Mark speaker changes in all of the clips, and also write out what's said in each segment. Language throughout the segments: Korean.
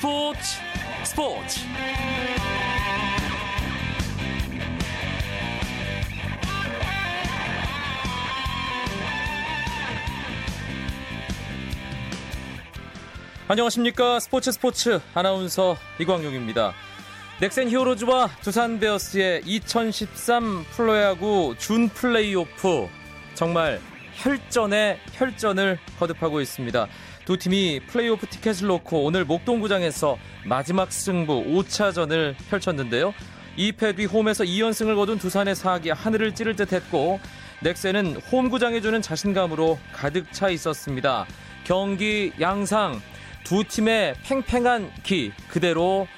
Speaker 1: 스포츠 스포츠 안녕하십니까 스포츠 스포츠 아나운서 이광용입니다. 넥센 히어로즈와 두산 베어스의 2013 프로야구 준 플레이오프 정말 혈전의 혈전을 거듭하고 있습니다. 두 팀이 플레이오프 티켓을 놓고 오늘 목동구장에서 마지막 승부 5차전을 펼쳤는데요. 2패 뒤 홈에서 2연승을 거둔 두산의 사기 하늘을 찌를 듯 했고 넥센은 홈구장에 주는 자신감으로 가득 차 있었습니다. 경기 양상 두 팀의 팽팽한 기 그대로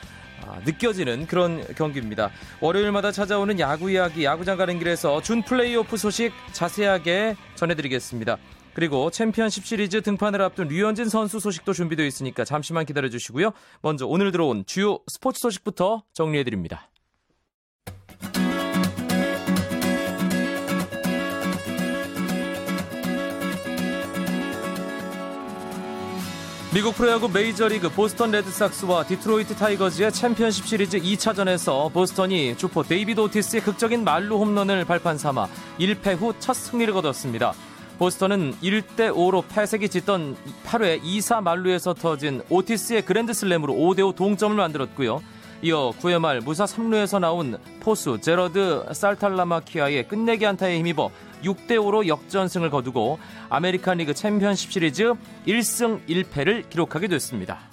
Speaker 1: 아, 느껴지는 그런 경기입니다. 월요일마다 찾아오는 야구 이야기, 야구장 가는 길에서 준 플레이오프 소식 자세하게 전해드리겠습니다. 그리고 챔피언십 시리즈 등판을 앞둔 류현진 선수 소식도 준비되어 있으니까 잠시만 기다려 주시고요. 먼저 오늘 들어온 주요 스포츠 소식부터 정리해 드립니다. 미국 프로야구 메이저리그 보스턴 레드삭스와 디트로이트 타이거즈의 챔피언십 시리즈 2차전에서 보스턴이 주포 데이비드 오티스의 극적인 만루 홈런을 발판 삼아 1패 후 첫 승리를 거뒀습니다. 보스턴은 1대5로 패색이 짙던 8회 2사 만루에서 터진 오티스의 그랜드슬램으로 5대5 동점을 만들었고요. 이어 9회 말 무사 3루에서 나온 포수 제러드 살탈라마키아의 끝내기 안타에 힘입어 6대5로 역전승을 거두고 아메리칸 리그 챔피언십 시리즈 1승 1패를 기록하게 됐습니다.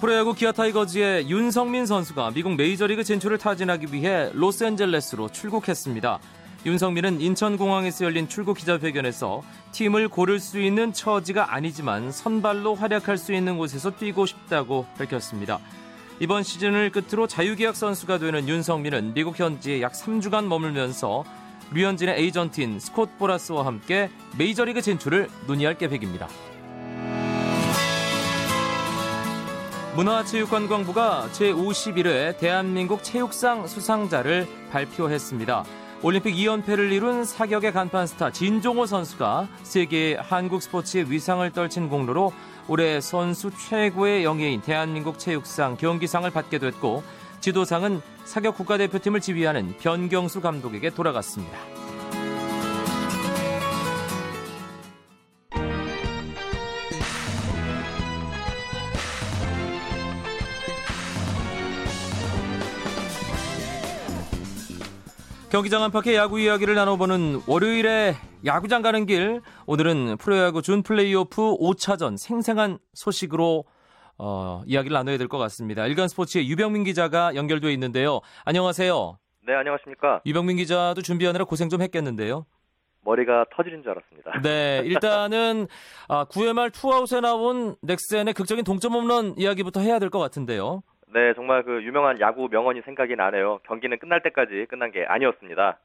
Speaker 1: 프로야구 기아 타이거즈의 윤석민 선수가 미국 메이저리그 진출을 타진하기 위해 로스앤젤레스로 출국했습니다. 윤석민은 인천공항에서 열린 출국 기자회견에서 팀을 고를 수 있는 처지가 아니지만 선발로 활약할 수 있는 곳에서 뛰고 싶다고 밝혔습니다. 이번 시즌을 끝으로 자유계약 선수가 되는 윤석민은 미국 현지에 약 3주간 머물면서 류현진의 에이전트인 스콧 보라스와 함께 메이저리그 진출을 논의할 계획입니다. 문화체육관광부가 제51회 대한민국 체육상 수상자를 발표했습니다. 올림픽 2연패를 이룬 사격의 간판 스타 진종호 선수가 세계 한국 스포츠의 위상을 떨친 공로로 올해 선수 최고의 영예인 대한민국 체육상 경기상을 받게 됐고 지도상은 사격 국가대표팀을 지휘하는 변경수 감독에게 돌아갔습니다. 경기장 안팎의 야구 이야기를 나눠보는 월요일에 야구장 가는 길 오늘은 프로야구 준 플레이오프 5차전 생생한 소식으로 어, 이야기를 나눠야 될 것 같습니다. 일간 스포츠의 유병민 기자가 연결되어 있는데요. 안녕하세요.
Speaker 2: 네, 안녕하십니까.
Speaker 1: 유병민 기자도 준비하느라 고생 좀 했겠는데요.
Speaker 2: 머리가 터지는 줄 알았습니다.
Speaker 1: 네, 일단은 아, 9회 말 투아웃에 나온 넥센의 극적인 동점 홈런 이야기부터 해야 될 것 같은데요.
Speaker 2: 네, 정말 그 유명한 야구 명언이 생각이 나네요. 경기는 끝날 때까지 끝난 게 아니었습니다.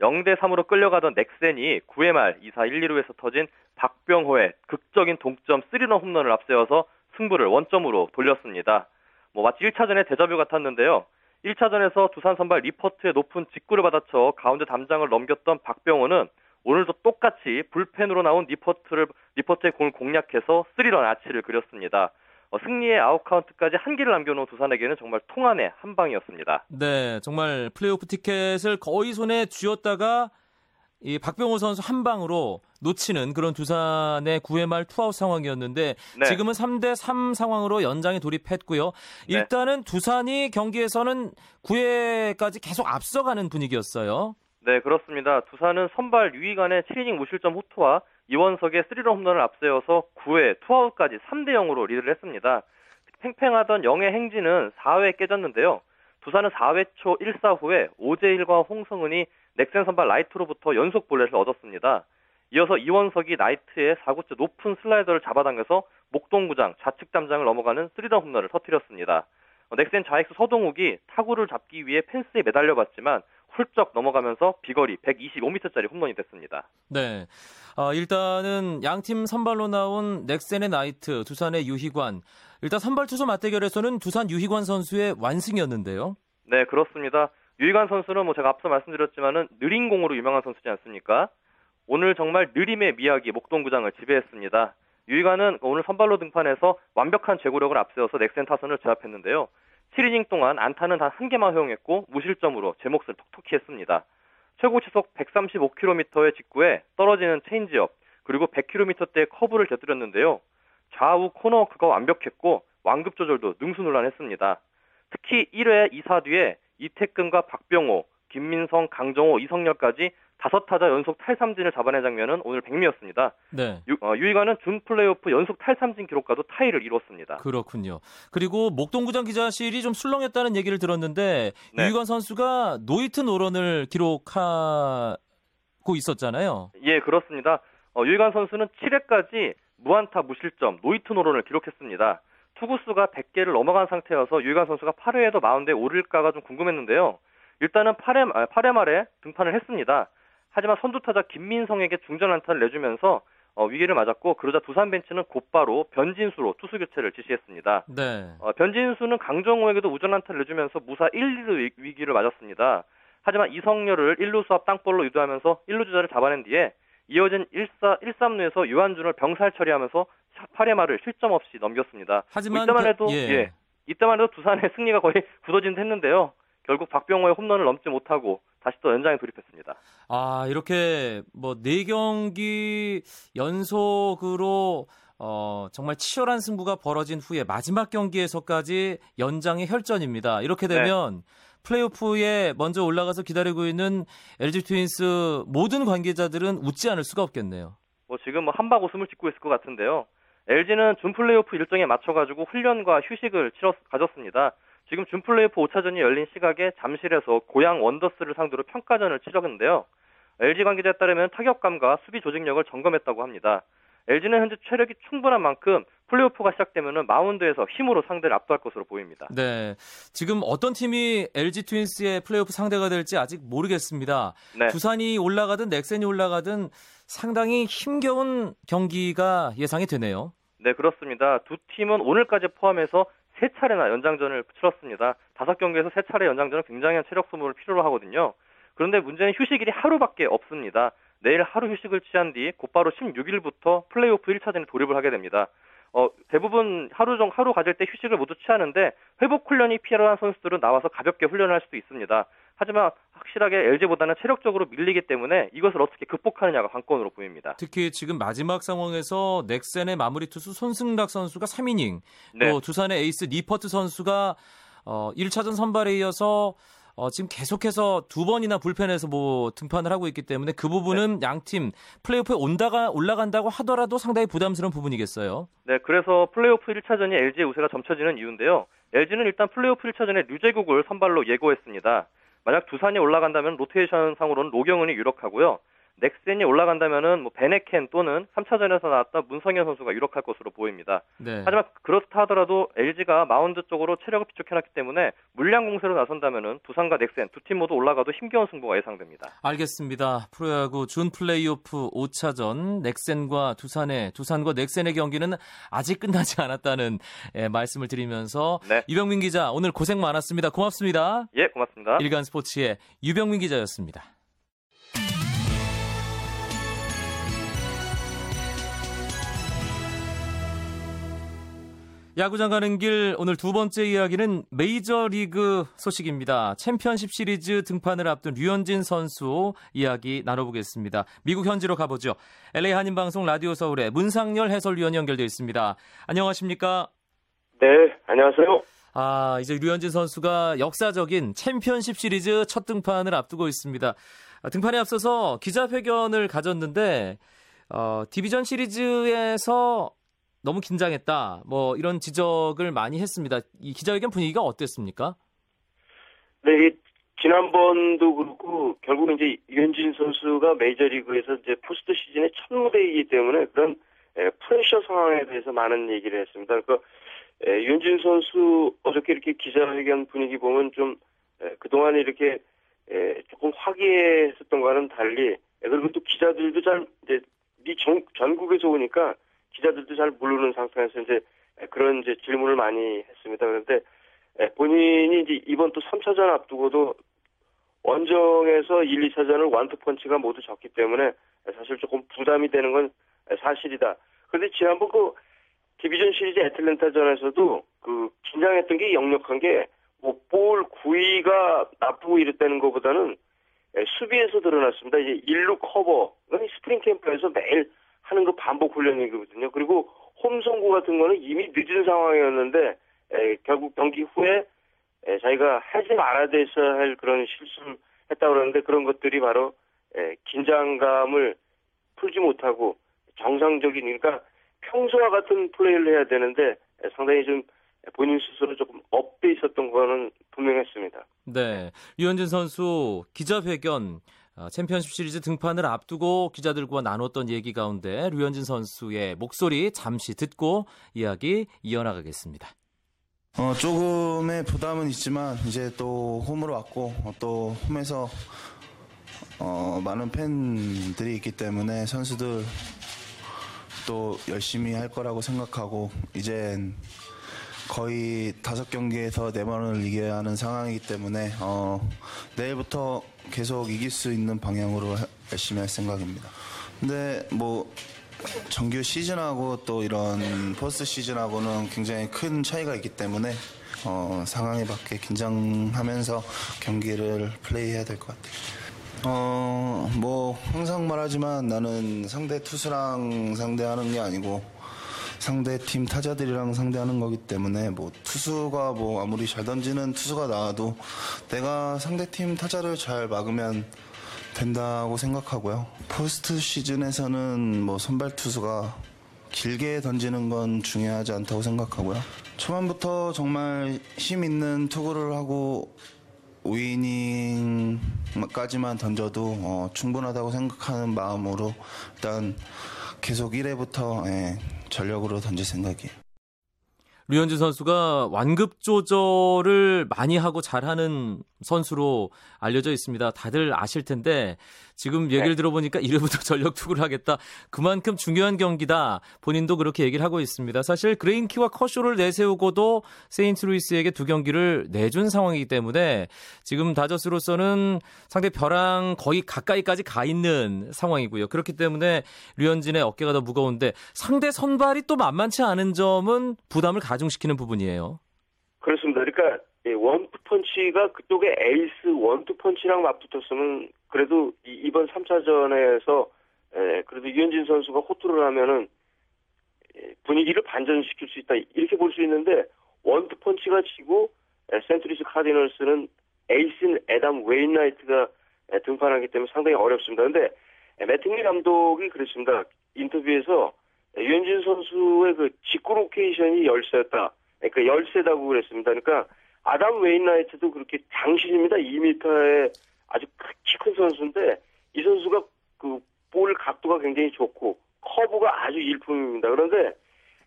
Speaker 2: 0대 3으로 끌려가던 넥센이 9회 말 2사 1, 2루에서 터진 박병호의 극적인 동점 3런 홈런을 앞세워서 승부를 원점으로 돌렸습니다. 뭐 마치 1차전의 데자뷔 같았는데요. 1차전에서 두산 선발 니퍼트의 높은 직구를 받아쳐 가운데 담장을 넘겼던 박병호는 오늘도 똑같이 불펜으로 나온 니퍼트를 니퍼트의 공을 공략해서 3런 아치를 그렸습니다. 어, 승리의 아웃카운트까지 한 개를 남겨놓은 두산에게는 정말 통한의 한 방이었습니다.
Speaker 1: 네, 정말 플레이오프 티켓을 거의 손에 쥐었다가 이 박병호 선수 한 방으로 놓치는 그런 두산의 9회 말 투아웃 상황이었는데 네. 지금은 3대 3 상황으로 연장에 돌입했고요. 네. 일단은 네. 두산이 경기에서는 9회까지 계속 앞서가는 분위기였어요.
Speaker 2: 네, 그렇습니다. 두산은 선발 유희관의 7이닝 무실점 호투와 이원석의 3런 홈런을 앞세워서 9회 투아웃까지 3대 0으로 리드를 했습니다. 팽팽하던 영의 행진은 4회 깨졌는데요. 두산은 4회 초 1사 후에 오재일과 홍성흔이 넥센 선발 나이트로부터 연속 볼넷을 얻었습니다. 이어서 이원석이 나이트의 4구째 높은 슬라이더를 잡아당겨서 목동구장 좌측 담장을 넘어가는 3런 홈런을 터뜨렸습니다. 넥센 좌익수 서동욱이 타구를 잡기 위해 펜스에 매달려봤지만 훌쩍 넘어가면서 비거리 125m짜리 홈런이 됐습니다.
Speaker 1: 네. 어, 일단은 양팀 선발로 나온 넥센의 나이트, 두산의 유희관. 일단 선발 투수 맞대결에서는 두산 유희관 선수의 완승이었는데요.
Speaker 2: 네, 그렇습니다. 유희관 선수는 뭐 제가 앞서 말씀드렸지만은 느린 공으로 유명한 선수지 않습니까? 오늘 정말 느림의 미학이 목동구장을 지배했습니다. 유이가는 오늘 선발로 등판해서 완벽한 제구력을 앞세워서 넥센 타선을 제압했는데요. 7이닝 동안 안타는 단 한 개만 허용했고 무실점으로 제 몫을 톡톡히 했습니다. 최고 시속 135km의 직구에 떨어지는 체인지업 그리고 100km대의 커브를 곁들였는데요. 좌우 코너워크가 완벽했고 완급 조절도 능수능란했습니다. 특히 1회 2사 뒤에 이택근과 박병호, 김민성, 강정호, 이성열까지 다섯 타자 연속 탈삼진을 잡아낸 장면은 오늘 백미였습니다.
Speaker 1: 네.
Speaker 2: 유, 어, 유희관은 준 플레이오프 연속 탈삼진 기록과도 타이를 이뤘습니다.
Speaker 1: 그렇군요. 그리고 목동구장 기자실이 좀 술렁했다는 얘기를 들었는데
Speaker 2: 네.
Speaker 1: 유희관 선수가 노히트 노런을 기록하고 있었잖아요.
Speaker 2: 예, 그렇습니다. 어, 유희관 선수는 7회까지 무안타 무실점 노히트 노런을 기록했습니다. 투구수가 100개를 넘어간 상태여서 유희관 선수가 8회에도 마운드에 오를까가 좀 궁금했는데요. 일단은 8회, 아, 8회 말에 등판을 했습니다. 하지만 선두타자 김민성에게 중전 안타를 내주면서 어, 위기를 맞았고 그러자 두산 벤치는 곧바로 변진수로 투수 교체를 지시했습니다.
Speaker 1: 네.
Speaker 2: 어, 변진수는 강정호에게도 우전 안타를 내주면서 무사 1, 2루 위기를 맞았습니다. 하지만 이성열을 1루수 앞 땅볼로 유도하면서 1루 주자를 잡아낸 뒤에 이어진 1사, 1, 3루에서 유한준을 병살 처리하면서 8회 말을 실점 없이 넘겼습니다.
Speaker 1: 하지만
Speaker 2: 이때만
Speaker 1: 그-
Speaker 2: 해도
Speaker 1: 예.
Speaker 2: 예. 이때만 해도 두산의 승리가 거의 굳어진 듯 했는데요. 결국 박병호의 홈런을 넘지 못하고 다시 또 연장에 돌입했습니다.
Speaker 1: 아, 이렇게 뭐 네 경기 연속으로 어, 정말 치열한 승부가 벌어진 후에 마지막 경기에서까지 연장의 혈전입니다. 이렇게
Speaker 2: 네.
Speaker 1: 되면 플레이오프에 먼저 올라가서 기다리고 있는 LG 트윈스 모든 관계자들은 웃지 않을 수가 없겠네요.
Speaker 2: 뭐 지금 뭐 한박 웃음을 짓고 있을 것 같은데요. LG는 준 플레이오프 일정에 맞춰가지고 훈련과 휴식을 치렀, 가졌습니다. 지금 준 플레이오프 5차전이 열린 시각에 잠실에서 고양 원더스를 상대로 평가전을 치렀는데요. LG 관계자에 따르면 타격감과 수비 조직력을 점검했다고 합니다. LG는 현재 체력이 충분한 만큼 플레이오프가 시작되면 마운드에서 힘으로 상대를 압도할 것으로 보입니다.
Speaker 1: 네. 지금 어떤 팀이 LG 트윈스의 플레이오프 상대가 될지 아직 모르겠습니다.
Speaker 2: 네.
Speaker 1: 두산이 올라가든 넥센이 올라가든 상당히 힘겨운 경기가 예상이 되네요.
Speaker 2: 네, 그렇습니다. 두 팀은 오늘까지 포함해서 세 차례나 연장전을 치렀습니다. 다섯 경기에서 세 차례 연장전은 굉장한 체력 소모를 필요로 하거든요. 그런데 문제는 휴식일이 하루밖에 없습니다. 내일 하루 휴식을 취한 뒤 곧바로 16일부터 플레이오프 1차전에 돌입을 하게 됩니다. 어, 대부분 하루 정 하루 가질 때 휴식을 모두 취하는데 회복 훈련이 필요한 선수들은 나와서 가볍게 훈련을 할 수도 있습니다. 하지만 확실하게 LG보다는 체력적으로 밀리기 때문에 이것을 어떻게 극복하느냐가 관건으로 보입니다.
Speaker 1: 특히 지금 마지막 상황에서 넥센의 마무리 투수 손승락 선수가 3이닝,
Speaker 2: 네.
Speaker 1: 또 두산의 에이스 니퍼트 선수가 어 1차전 선발에 이어서 어 지금 계속해서 두 번이나 불펜에서 뭐 등판을 하고 있기 때문에 그 부분은
Speaker 2: 네.
Speaker 1: 양팀 플레이오프에 온다가 올라간다고 하더라도 상당히 부담스러운 부분이겠어요.
Speaker 2: 네, 그래서 플레이오프 1차전이 LG의 우세가 점쳐지는 이유인데요. LG는 일단 플레이오프 1차전에 류제국을 선발로 예고했습니다. 만약 두산이 올라간다면 로테이션 상으로는 노경은이 유력하고요. 넥센이 올라간다면은 뭐 밴헤켄 또는 3차전에서 나왔던 문성현 선수가 유력할 것으로 보입니다.
Speaker 1: 네.
Speaker 2: 하지만 그렇다 하더라도 LG가 마운드 쪽으로 체력을 비축해놨기 때문에 물량 공세로 나선다면은 두산과 넥센 두 팀 모두 올라가도 힘겨운 승부가 예상됩니다.
Speaker 1: 알겠습니다. 프로야구 준 플레이오프 5차전 넥센과 두산의 두산과 넥센의 경기는 아직 끝나지 않았다는 예, 말씀을 드리면서
Speaker 2: 네.
Speaker 1: 유병민 기자 오늘 고생 많았습니다. 고맙습니다.
Speaker 2: 예, 고맙습니다.
Speaker 1: 일간 스포츠의 유병민 기자였습니다. 야구장 가는 길 오늘 두 번째 이야기는 메이저리그 소식입니다. 챔피언십 시리즈 등판을 앞둔 류현진 선수 이야기 나눠보겠습니다. 미국 현지로 가보죠. LA 한인방송 라디오 서울의 문상열 해설위원이 연결되어 있습니다. 안녕하십니까?
Speaker 3: 네, 안녕하세요.
Speaker 1: 아, 이제 류현진 선수가 역사적인 챔피언십 시리즈 첫 등판을 앞두고 있습니다. 아, 등판에 앞서서 기자회견을 가졌는데, 어, 디비전 시리즈에서 너무 긴장했다. 뭐, 이런 지적을 많이 했습니다. 이 기자회견 분위기가 어땠습니까?
Speaker 3: 네, 이 지난번도 그렇고 결국 이제 유현진 선수가 메이저리그에서 이제 포스트 시즌의 첫 무대이기 때문에 그런 에, 프레셔 상황에 대해서 많은 얘기를 했습니다. 그러니까 에, 유현진 선수 어저께 이렇게 기자회견 분위기 보면 좀 에, 그동안 이렇게 에, 조금 화기애애했었던 거와는 달리 에, 그리고 또 기자들도 잘 이제 전국에서 오니까 기자들도 잘 모르는 상태에서 이제 에, 그런 이제 질문을 많이 했습니다. 그런데 에, 본인이 이제 이번 또 3차전 앞두고도 원정에서 1, 2차전을 완투펀치가 모두 졌기 때문에 사실 조금 부담이 되는 건 사실이다. 근데 지난번 그 디비전 시리즈 애틀랜타전에서도 그 긴장했던 게 역력한 게 뭐 볼 구위가 나쁘고 이랬다는 것보다는 예, 수비에서 드러났습니다. 이제 일루 커버, 스프링 캠프에서 매일 하는 그 반복 훈련이거든요. 그리고 홈 송구 같은 거는 이미 늦은 상황이었는데 에, 결국 경기 후에 에, 자기가 하지 말아야 됐어야 할 그런 실수를 했다고 그러는데 그런 것들이 바로 에, 긴장감을 풀지 못하고 정상적인 그러니까 평소와 같은 플레이를 해야 되는데 에, 상당히 좀 본인 스스로 조금 up돼 있었던 거는 분명했습니다.
Speaker 1: 네, 류현진 선수 기자회견 어, 챔피언십 시리즈 등판을 앞두고 기자들과 나눴던 얘기 가운데 류현진 선수의 목소리 잠시 듣고 이야기 이어나가겠습니다.
Speaker 4: 어, 조금의 부담은 있지만 이제 또 홈으로 왔고 어, 또 홈에서 어, 많은 팬들이 있기 때문에 선수들 또 열심히 할 거라고 생각하고 이젠 거의 다섯 경기에서 네 번을 이겨야 하는 상황이기 때문에 어, 내일부터 계속 이길 수 있는 방향으로 열심히 할 생각입니다. 근데 뭐 정규 시즌하고 또 이런 포스트 시즌하고는 굉장히 큰 차이가 있기 때문에 어, 상황에 맞게 긴장하면서 경기를 플레이해야 될 것 같아요. 어, 뭐 항상 말하지만 나는 상대 투수랑 상대하는 게 아니고 상대 팀 타자들이랑 상대하는 거기 때문에 뭐 투수가 뭐 아무리 잘 던지는 투수가 나와도 내가 상대 팀 타자를 잘 막으면 된다고 생각하고요. 포스트 시즌에서는 뭐 선발 투수가 길게 던지는 건 중요하지 않다고 생각하고요. 초반부터 정말 힘 있는 투구를 하고 5이닝까지만 던져도 어, 충분하다고 생각하는 마음으로 일단 계속 1회부터 예, 전력으로 던질 생각이에요.
Speaker 1: 류현진 선수가 완급 조절을 많이 하고 잘하는 선수로 알려져 있습니다. 다들 아실 텐데 지금 얘기를 네. 들어보니까 1회부터 전력 투구를 하겠다. 그만큼 중요한 경기다. 본인도 그렇게 얘기를 하고 있습니다. 사실 그레인키와 커쇼를 내세우고도 세인트루이스에게 두 경기를 내준 상황이기 때문에 지금 다저스로서는 상대 벼랑 거의 가까이까지 가 있는 상황이고요. 그렇기 때문에 류현진의 어깨가 더 무거운데 상대 선발이 또 만만치 않은 점은 부담을 가 중시키는 부분이에요.
Speaker 3: 그렇습니다. 그러니까 원투펀치가 그쪽에 에이스 원투펀치랑 맞붙었으면 그래도 이번 3차전에서 그래도 유현진 선수가 호투를 하면은 분위기를 반전시킬 수 있다 이렇게 볼 수 있는데 원투펀치가 지고 세인트루이스 카디널스는 에이스인 애덤 웨인라이트가 등판하기 때문에 상당히 어렵습니다. 근데 매팅리 감독이 그랬습니다. 인터뷰에서 유현진 선수의 그 직구 로케이션이 열쇠였다. 그러니까 열쇠다고 그랬습니다. 그러니까 아담 웨인라이트도 그렇게 장신입니다. 2m의 아주 키 큰 선수인데 이 선수가 그 볼 각도가 굉장히 좋고 커브가 아주 일품입니다. 그런데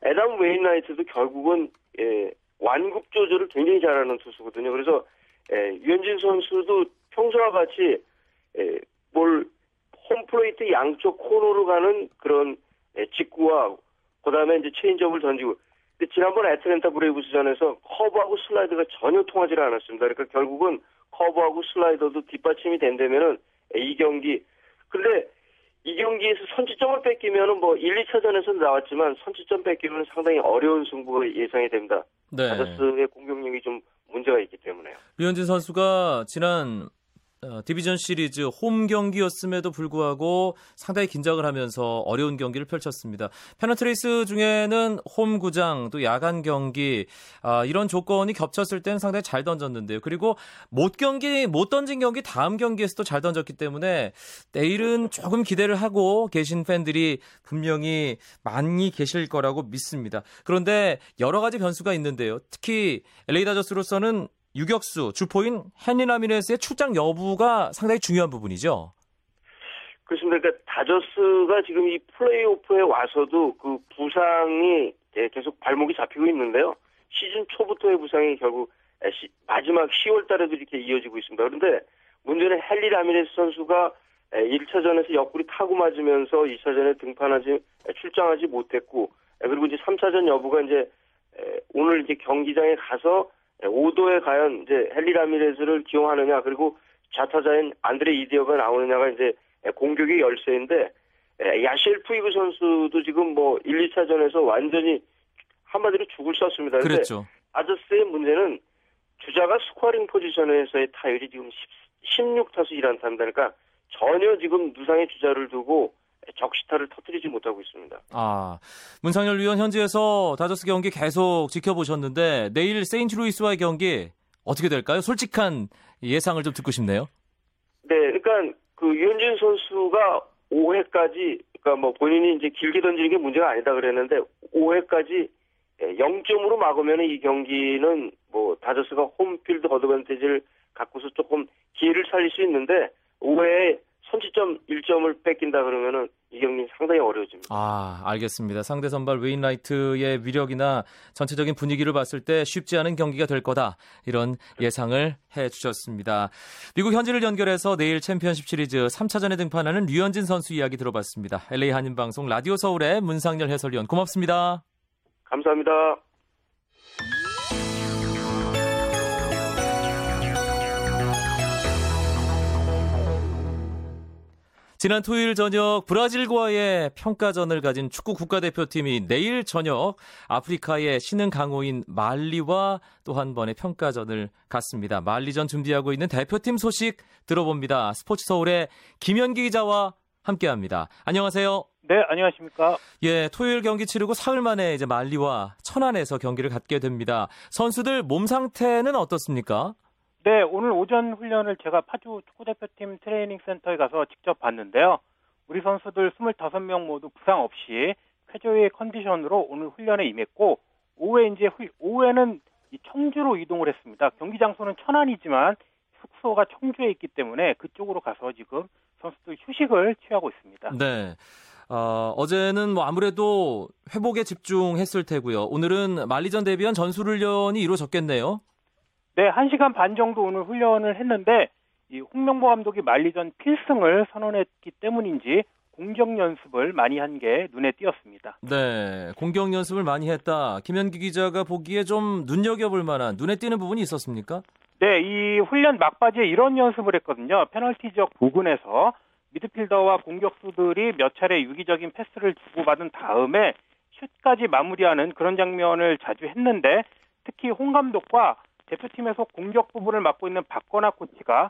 Speaker 3: 애덤 웨인라이트도 결국은 예, 완급 조절을 굉장히 잘하는 투수거든요. 그래서 예, 유현진 선수도 평소와 같이 예, 볼 홈플레이트 양쪽 코너로 가는 그런 예, 직구와 그다음에 이제 체인지업을 던지고 근데 지난번 애틀랜타 브레이브스전에서 커브하고 슬라이더가 전혀 통하지 않았습니다. 그러니까 결국은 커브하고 슬라이더도 뒷받침이 된다면은 이 경기 근데 이 경기에서 선취점을 뺏기면은 뭐 1, 2차전에서 나왔지만 선취점 뺏기면 상당히 어려운 승부가 예상이 됩니다. 네. 다저스의 공격력이 좀 문제가 있기 때문에요.
Speaker 1: 류현진 선수가 지난 어, 디비전 시리즈 홈 경기였음에도 불구하고 상당히 긴장을 하면서 어려운 경기를 펼쳤습니다. 페넌트레이스 중에는 홈 구장 또 야간 경기 아, 이런 조건이 겹쳤을 때는 상당히 잘 던졌는데요. 그리고 못 경기 못 던진 경기 다음 경기에서도 잘 던졌기 때문에 내일은 조금 기대를 하고 계신 팬들이 분명히 많이 계실 거라고 믿습니다. 그런데 여러 가지 변수가 있는데요. 특히 LA 다저스로서는 유격수 주포인 헨리 라미레스의 출장 여부가 상당히 중요한 부분이죠.
Speaker 3: 그렇습니다. 그러니까 다저스가 지금 이 플레이오프에 와서도 그 부상이 계속 발목이 잡히고 있는데요. 시즌 초부터의 부상이 결국 마지막 10월 달에도 이렇게 이어지고 있습니다. 그런데 문제는 헨리 라미레스 선수가 1차전에서 옆구리 타고 맞으면서 2차전에 등판하지 출장하지 못했고 그리고 이제 3차전 여부가 이제 오늘 이제 경기장에 가서 오더에 과연 이제 핸리 라미레스를 기용하느냐 그리고 좌타자인 안드레 이디어가 나오느냐가 이제 공격의 열쇠인데 예, 야시엘 푸이그 선수도 지금 뭐 1, 2차전에서 완전히 한마디로 죽을 썼습니다.
Speaker 1: 그랬죠.
Speaker 3: 다저스의 문제는 주자가 scoring position에서의 타율이 지금 10, 16타수 1안타입니다. 그러니까 전혀 지금 누상의 주자를 두고 적시타를 터뜨리지 못하고 있습니다.
Speaker 1: 아, 문상열 위원 현지에서 다저스 경기 계속 지켜보셨는데 내일 세인트루이스와의 경기 어떻게 될까요? 솔직한 예상을 좀 듣고 싶네요.
Speaker 3: 네, 그러니까 그 유현진 선수가 5회까지 그러니까 뭐 본인이 이제 길게 던지는 게 문제가 아니다 그랬는데 5회까지 0점으로 예, 막으면 이 경기는 뭐 다저스가 홈필드 어드밴티지를 갖고서 조금 기회를 살릴 수 있는데 5회에 선취점 1점을 뺏긴다 그러면은 이 경기는 상당히 어려워집니다.
Speaker 1: 아, 알겠습니다. 상대 선발 웨인라이트의 위력이나 전체적인 분위기를 봤을 때 쉽지 않은 경기가 될 거다. 이런 예상을 해 주셨습니다. 미국 현지를 연결해서 내일 챔피언십 시리즈 3차전에 등판하는 류현진 선수 이야기 들어봤습니다. LA 한인 방송 라디오 서울의 문상열 해설위원 고맙습니다.
Speaker 3: 감사합니다.
Speaker 1: 지난 토요일 저녁 브라질과의 평가전을 가진 축구 국가대표팀이 내일 저녁 아프리카의 신흥 강호인 말리와 또 한 번의 평가전을 갖습니다. 말리전 준비하고 있는 대표팀 소식 들어봅니다. 스포츠 서울의 김현기 기자와 함께합니다. 안녕하세요.
Speaker 5: 네, 안녕하십니까.
Speaker 1: 예, 토요일 경기 치르고 사흘 만에 이제 말리와 천안에서 경기를 갖게 됩니다. 선수들 몸 상태는 어떻습니까?
Speaker 5: 네, 오늘 오전 훈련을 제가 파주 축구대표팀 트레이닝 센터에 가서 직접 봤는데요. 우리 선수들 25명 모두 부상 없이 쾌조의 컨디션으로 오늘 훈련에 임했고 오후에 이제 후, 오후에는 청주로 이동을 했습니다. 경기 장소는 천안이지만 숙소가 청주에 있기 때문에 그쪽으로 가서 지금 선수들 휴식을 취하고 있습니다.
Speaker 1: 네. 어, 어제는 뭐 아무래도 회복에 집중했을 테고요. 오늘은 만리전 대비한 전술 훈련이 이루어졌겠네요.
Speaker 5: 네, 1시간 반 정도 오늘 훈련을 했는데 이 홍명보 감독이 만리전 필승을 선언했기 때문인지 공격 연습을 많이 한 게 눈에 띄었습니다.
Speaker 1: 네, 공격 연습을 많이 했다. 김현기 기자가 보기에 좀 눈여겨볼 만한 눈에 띄는 부분이 있었습니까?
Speaker 5: 네, 이 훈련 막바지에 이런 연습을 했거든요. 페널티 지역 부근에서 미드필더와 공격수들이 몇 차례 유기적인 패스를 주고받은 다음에 슛까지 마무리하는 그런 장면을 자주 했는데 특히 홍 감독과 대표팀에서 공격 부분을 맡고 있는 박건아 코치가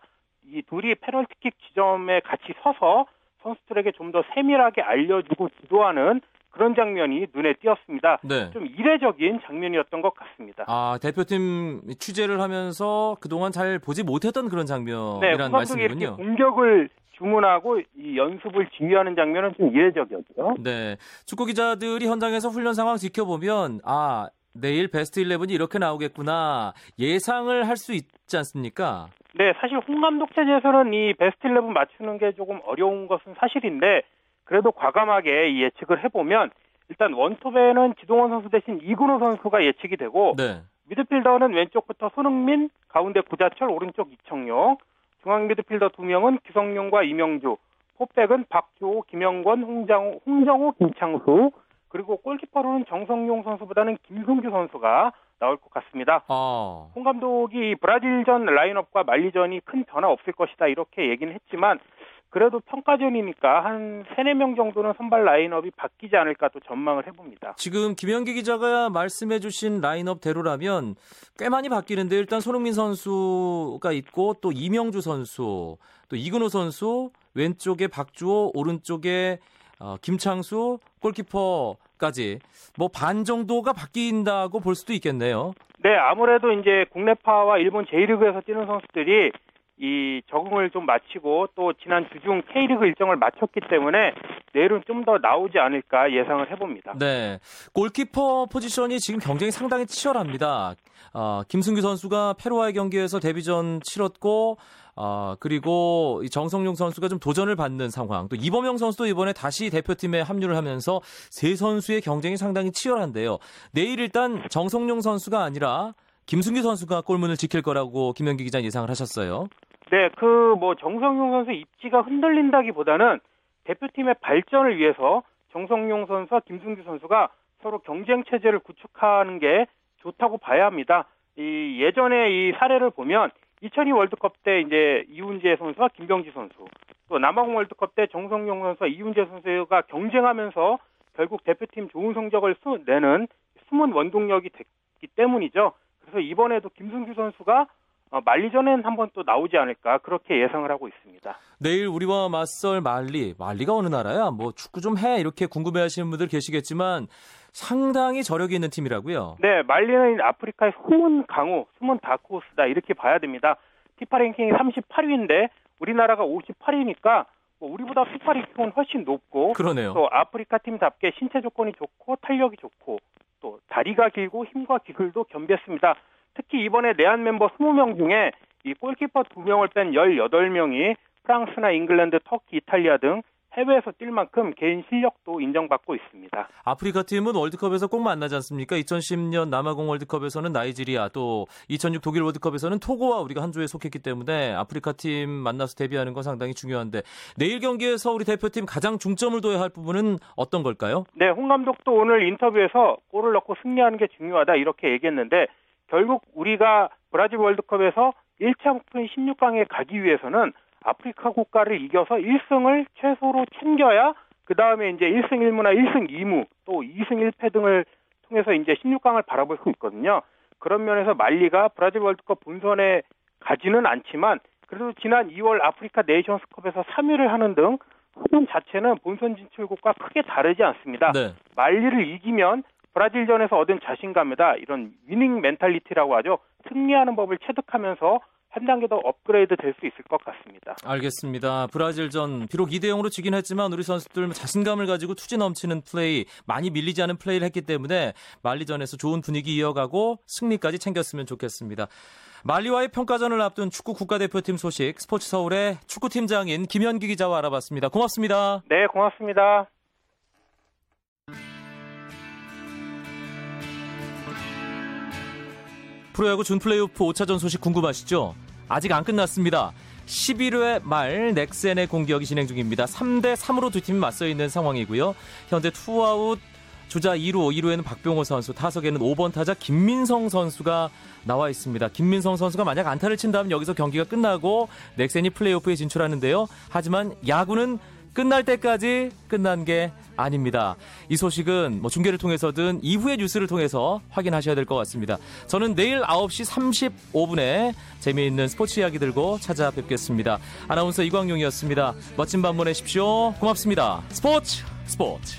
Speaker 5: 이 둘이 페널티킥 지점에 같이 서서 선수들에게 좀 더 세밀하게 알려주고 지도하는 그런 장면이 눈에 띄었습니다.
Speaker 1: 네.
Speaker 5: 좀 이례적인 장면이었던 것 같습니다.
Speaker 1: 아, 대표팀 취재를 하면서 그동안 잘 보지 못했던 그런
Speaker 5: 네,
Speaker 1: 장면이라는
Speaker 5: 후감독이 이렇게
Speaker 1: 말씀이군요.
Speaker 5: 공격을 주문하고 이 연습을 지휘하는 장면은 좀 이례적이었죠.
Speaker 1: 네. 축구 기자들이 현장에서 훈련 상황 지켜보면 아, 내일 베스트 11이 이렇게 나오겠구나 예상을 할 수 있지 않습니까?
Speaker 5: 네, 사실 홍 감독 체제에서는 이 베스트 11 맞추는 게 조금 어려운 것은 사실인데 그래도 과감하게 이 예측을 해보면 일단 원톱에는 지동원 선수 대신 이근호 선수가 예측이 되고
Speaker 1: 네.
Speaker 5: 미드필더는 왼쪽부터 손흥민, 가운데 구자철, 오른쪽 이청용, 중앙 미드필더 두 명은 기성용과 이명주, 포백은 박주호, 김영권, 홍장호, 홍정호, 김창수, 그리고 골키퍼로는 정성용 선수보다는 김승규 선수가 나올 것 같습니다.
Speaker 1: 아.
Speaker 5: 홍 감독이 브라질전 라인업과 만리전이 큰 변화 없을 것이다 이렇게 얘기는 했지만 그래도 평가전이니까 한 3, 4명 정도는 선발 라인업이 바뀌지 않을까 또 전망을 해봅니다.
Speaker 1: 지금 김현기 기자가 말씀해 주신 라인업대로라면 꽤 많이 바뀌는데 일단 손흥민 선수가 있고 또 이명주 선수, 또 이근호 선수, 왼쪽에 박주호, 오른쪽에 어, 김창수, 골키퍼까지 뭐 반 정도가 바뀐다고 볼 수도 있겠네요.
Speaker 5: 네, 아무래도 이제 국내파와 일본 J리그에서 뛰는 선수들이 이 적응을 좀 마치고 또 지난 주중 K리그 일정을 마쳤기 때문에 내일은 좀 더 나오지 않을까 예상을 해봅니다.
Speaker 1: 네, 골키퍼 포지션이 지금 경쟁이 상당히 치열합니다. 어, 김승규 선수가 페루와의 경기에서 데뷔전 치렀고 어, 그리고 정성용 선수가 좀 도전을 받는 상황. 또 이범영 선수도 이번에 다시 대표팀에 합류를 하면서 세 선수의 경쟁이 상당히 치열한데요. 내일 일단 정성용 선수가 아니라 김승규 선수가 골문을 지킬 거라고 김현기 기자 예상을 하셨어요.
Speaker 5: 네, 그 뭐 정성용 선수 입지가 흔들린다기보다는 대표팀의 발전을 위해서 정성용 선수와 김승규 선수가 서로 경쟁 체제를 구축하는 게 좋다고 봐야 합니다. 이 예전에 이 사례를 보면 2002 월드컵 때 이제 이훈재 선수와 김병지 선수 또 남아공 월드컵 때 정성용 선수와 이훈재 선수가 경쟁하면서 결국 대표팀 좋은 성적을 내는 숨은 원동력이 됐기 때문이죠. 그래서 이번에도 김승규 선수가 어, 말리 전엔 한번 또 나오지 않을까 그렇게 예상을 하고 있습니다.
Speaker 1: 내일 우리와 맞설 말리, 말리가 어느 나라야? 뭐 축구 좀 해 이렇게 궁금해하시는 분들 계시겠지만 상당히 저력이 있는 팀이라고요.
Speaker 5: 네, 말리는 아프리카의 숨은 강호, 숨은 다크호스다 이렇게 봐야 됩니다. 피파 랭킹이 38위인데 우리나라가 58위니까 뭐 우리보다 피파 랭킹은 훨씬 높고
Speaker 1: 그러네요.
Speaker 5: 또 아프리카 팀답게 신체 조건이 좋고 탄력이 좋고 또 다리가 길고 힘과 기술도 겸비했습니다. 특히 이번에 내한 멤버 20명 중에 이 골키퍼 2명을 뺀 18명이 프랑스나 잉글랜드, 터키, 이탈리아 등 해외에서 뛸 만큼 개인 실력도 인정받고 있습니다.
Speaker 1: 아프리카 팀은 월드컵에서 꼭 만나지 않습니까? 2010년 남아공 월드컵에서는 나이지리아, 또 2006 독일 월드컵에서는 토고와 우리가 한 조에 속했기 때문에 아프리카 팀 만나서 데뷔하는 건 상당히 중요한데 내일 경기에서 우리 대표팀 가장 중점을 둬야 할 부분은 어떤 걸까요?
Speaker 5: 네, 홍 감독도 오늘 인터뷰에서 골을 넣고 승리하는 게 중요하다 이렇게 얘기했는데 결국 우리가 브라질 월드컵에서 1차 목표인 16강에 가기 위해서는 아프리카 국가를 이겨서 1승을 최소로 챙겨야 그 다음에 이제 1승 1무나 1승 2무 또 2승 1패 등을 통해서 이제 16강을 바라볼 수 있거든요. 그런 면에서 말리가 브라질 월드컵 본선에 가지는 않지만 그래도 지난 2월 아프리카 네이션스컵에서 3위를 하는 등 흐름 자체는 본선 진출국과 크게 다르지 않습니다.
Speaker 1: 네.
Speaker 5: 말리를 이기면 브라질전에서 얻은 자신감이다. 이런 winning mentality라고 하죠. 승리하는 법을 체득하면서 한 단계 더 업그레이드 될 수 있을 것 같습니다.
Speaker 1: 알겠습니다. 브라질전 비록 2대 0으로 지긴 했지만 우리 선수들 자신감을 가지고 투지 넘치는 플레이, 많이 밀리지 않은 플레이를 했기 때문에 말리전에서 좋은 분위기 이어가고 승리까지 챙겼으면 좋겠습니다. 말리와의 평가전을 앞둔 축구 국가대표팀 소식 스포츠 서울의 축구팀장인 김현기 기자와 알아봤습니다. 고맙습니다.
Speaker 5: 네, 고맙습니다.
Speaker 1: 프로야구 준플레이오프 5차전 소식 궁금하시죠? 아직 안 끝났습니다. 11회 말 넥센의 공격이 진행 중입니다. 3대 3으로 두 팀이 맞서 있는 상황이고요. 현재 투아웃 주자 2루, 2루에는 박병호 선수, 타석에는 5번 타자 김민성 선수가 나와 있습니다. 김민성 선수가 만약 안타를 친다면 여기서 경기가 끝나고 넥센이 플레이오프에 진출하는데요. 하지만 야구는 끝날 때까지 끝난 게 아닙니다. 이 소식은 뭐 중계를 통해서든 이후의 뉴스를 통해서 확인하셔야 될 것 같습니다. 저는 내일 9시 35분에 재미있는 스포츠 이야기 들고 찾아뵙겠습니다. 아나운서 이광용이었습니다. 멋진 밤 보내십시오. 고맙습니다. 스포츠 스포츠.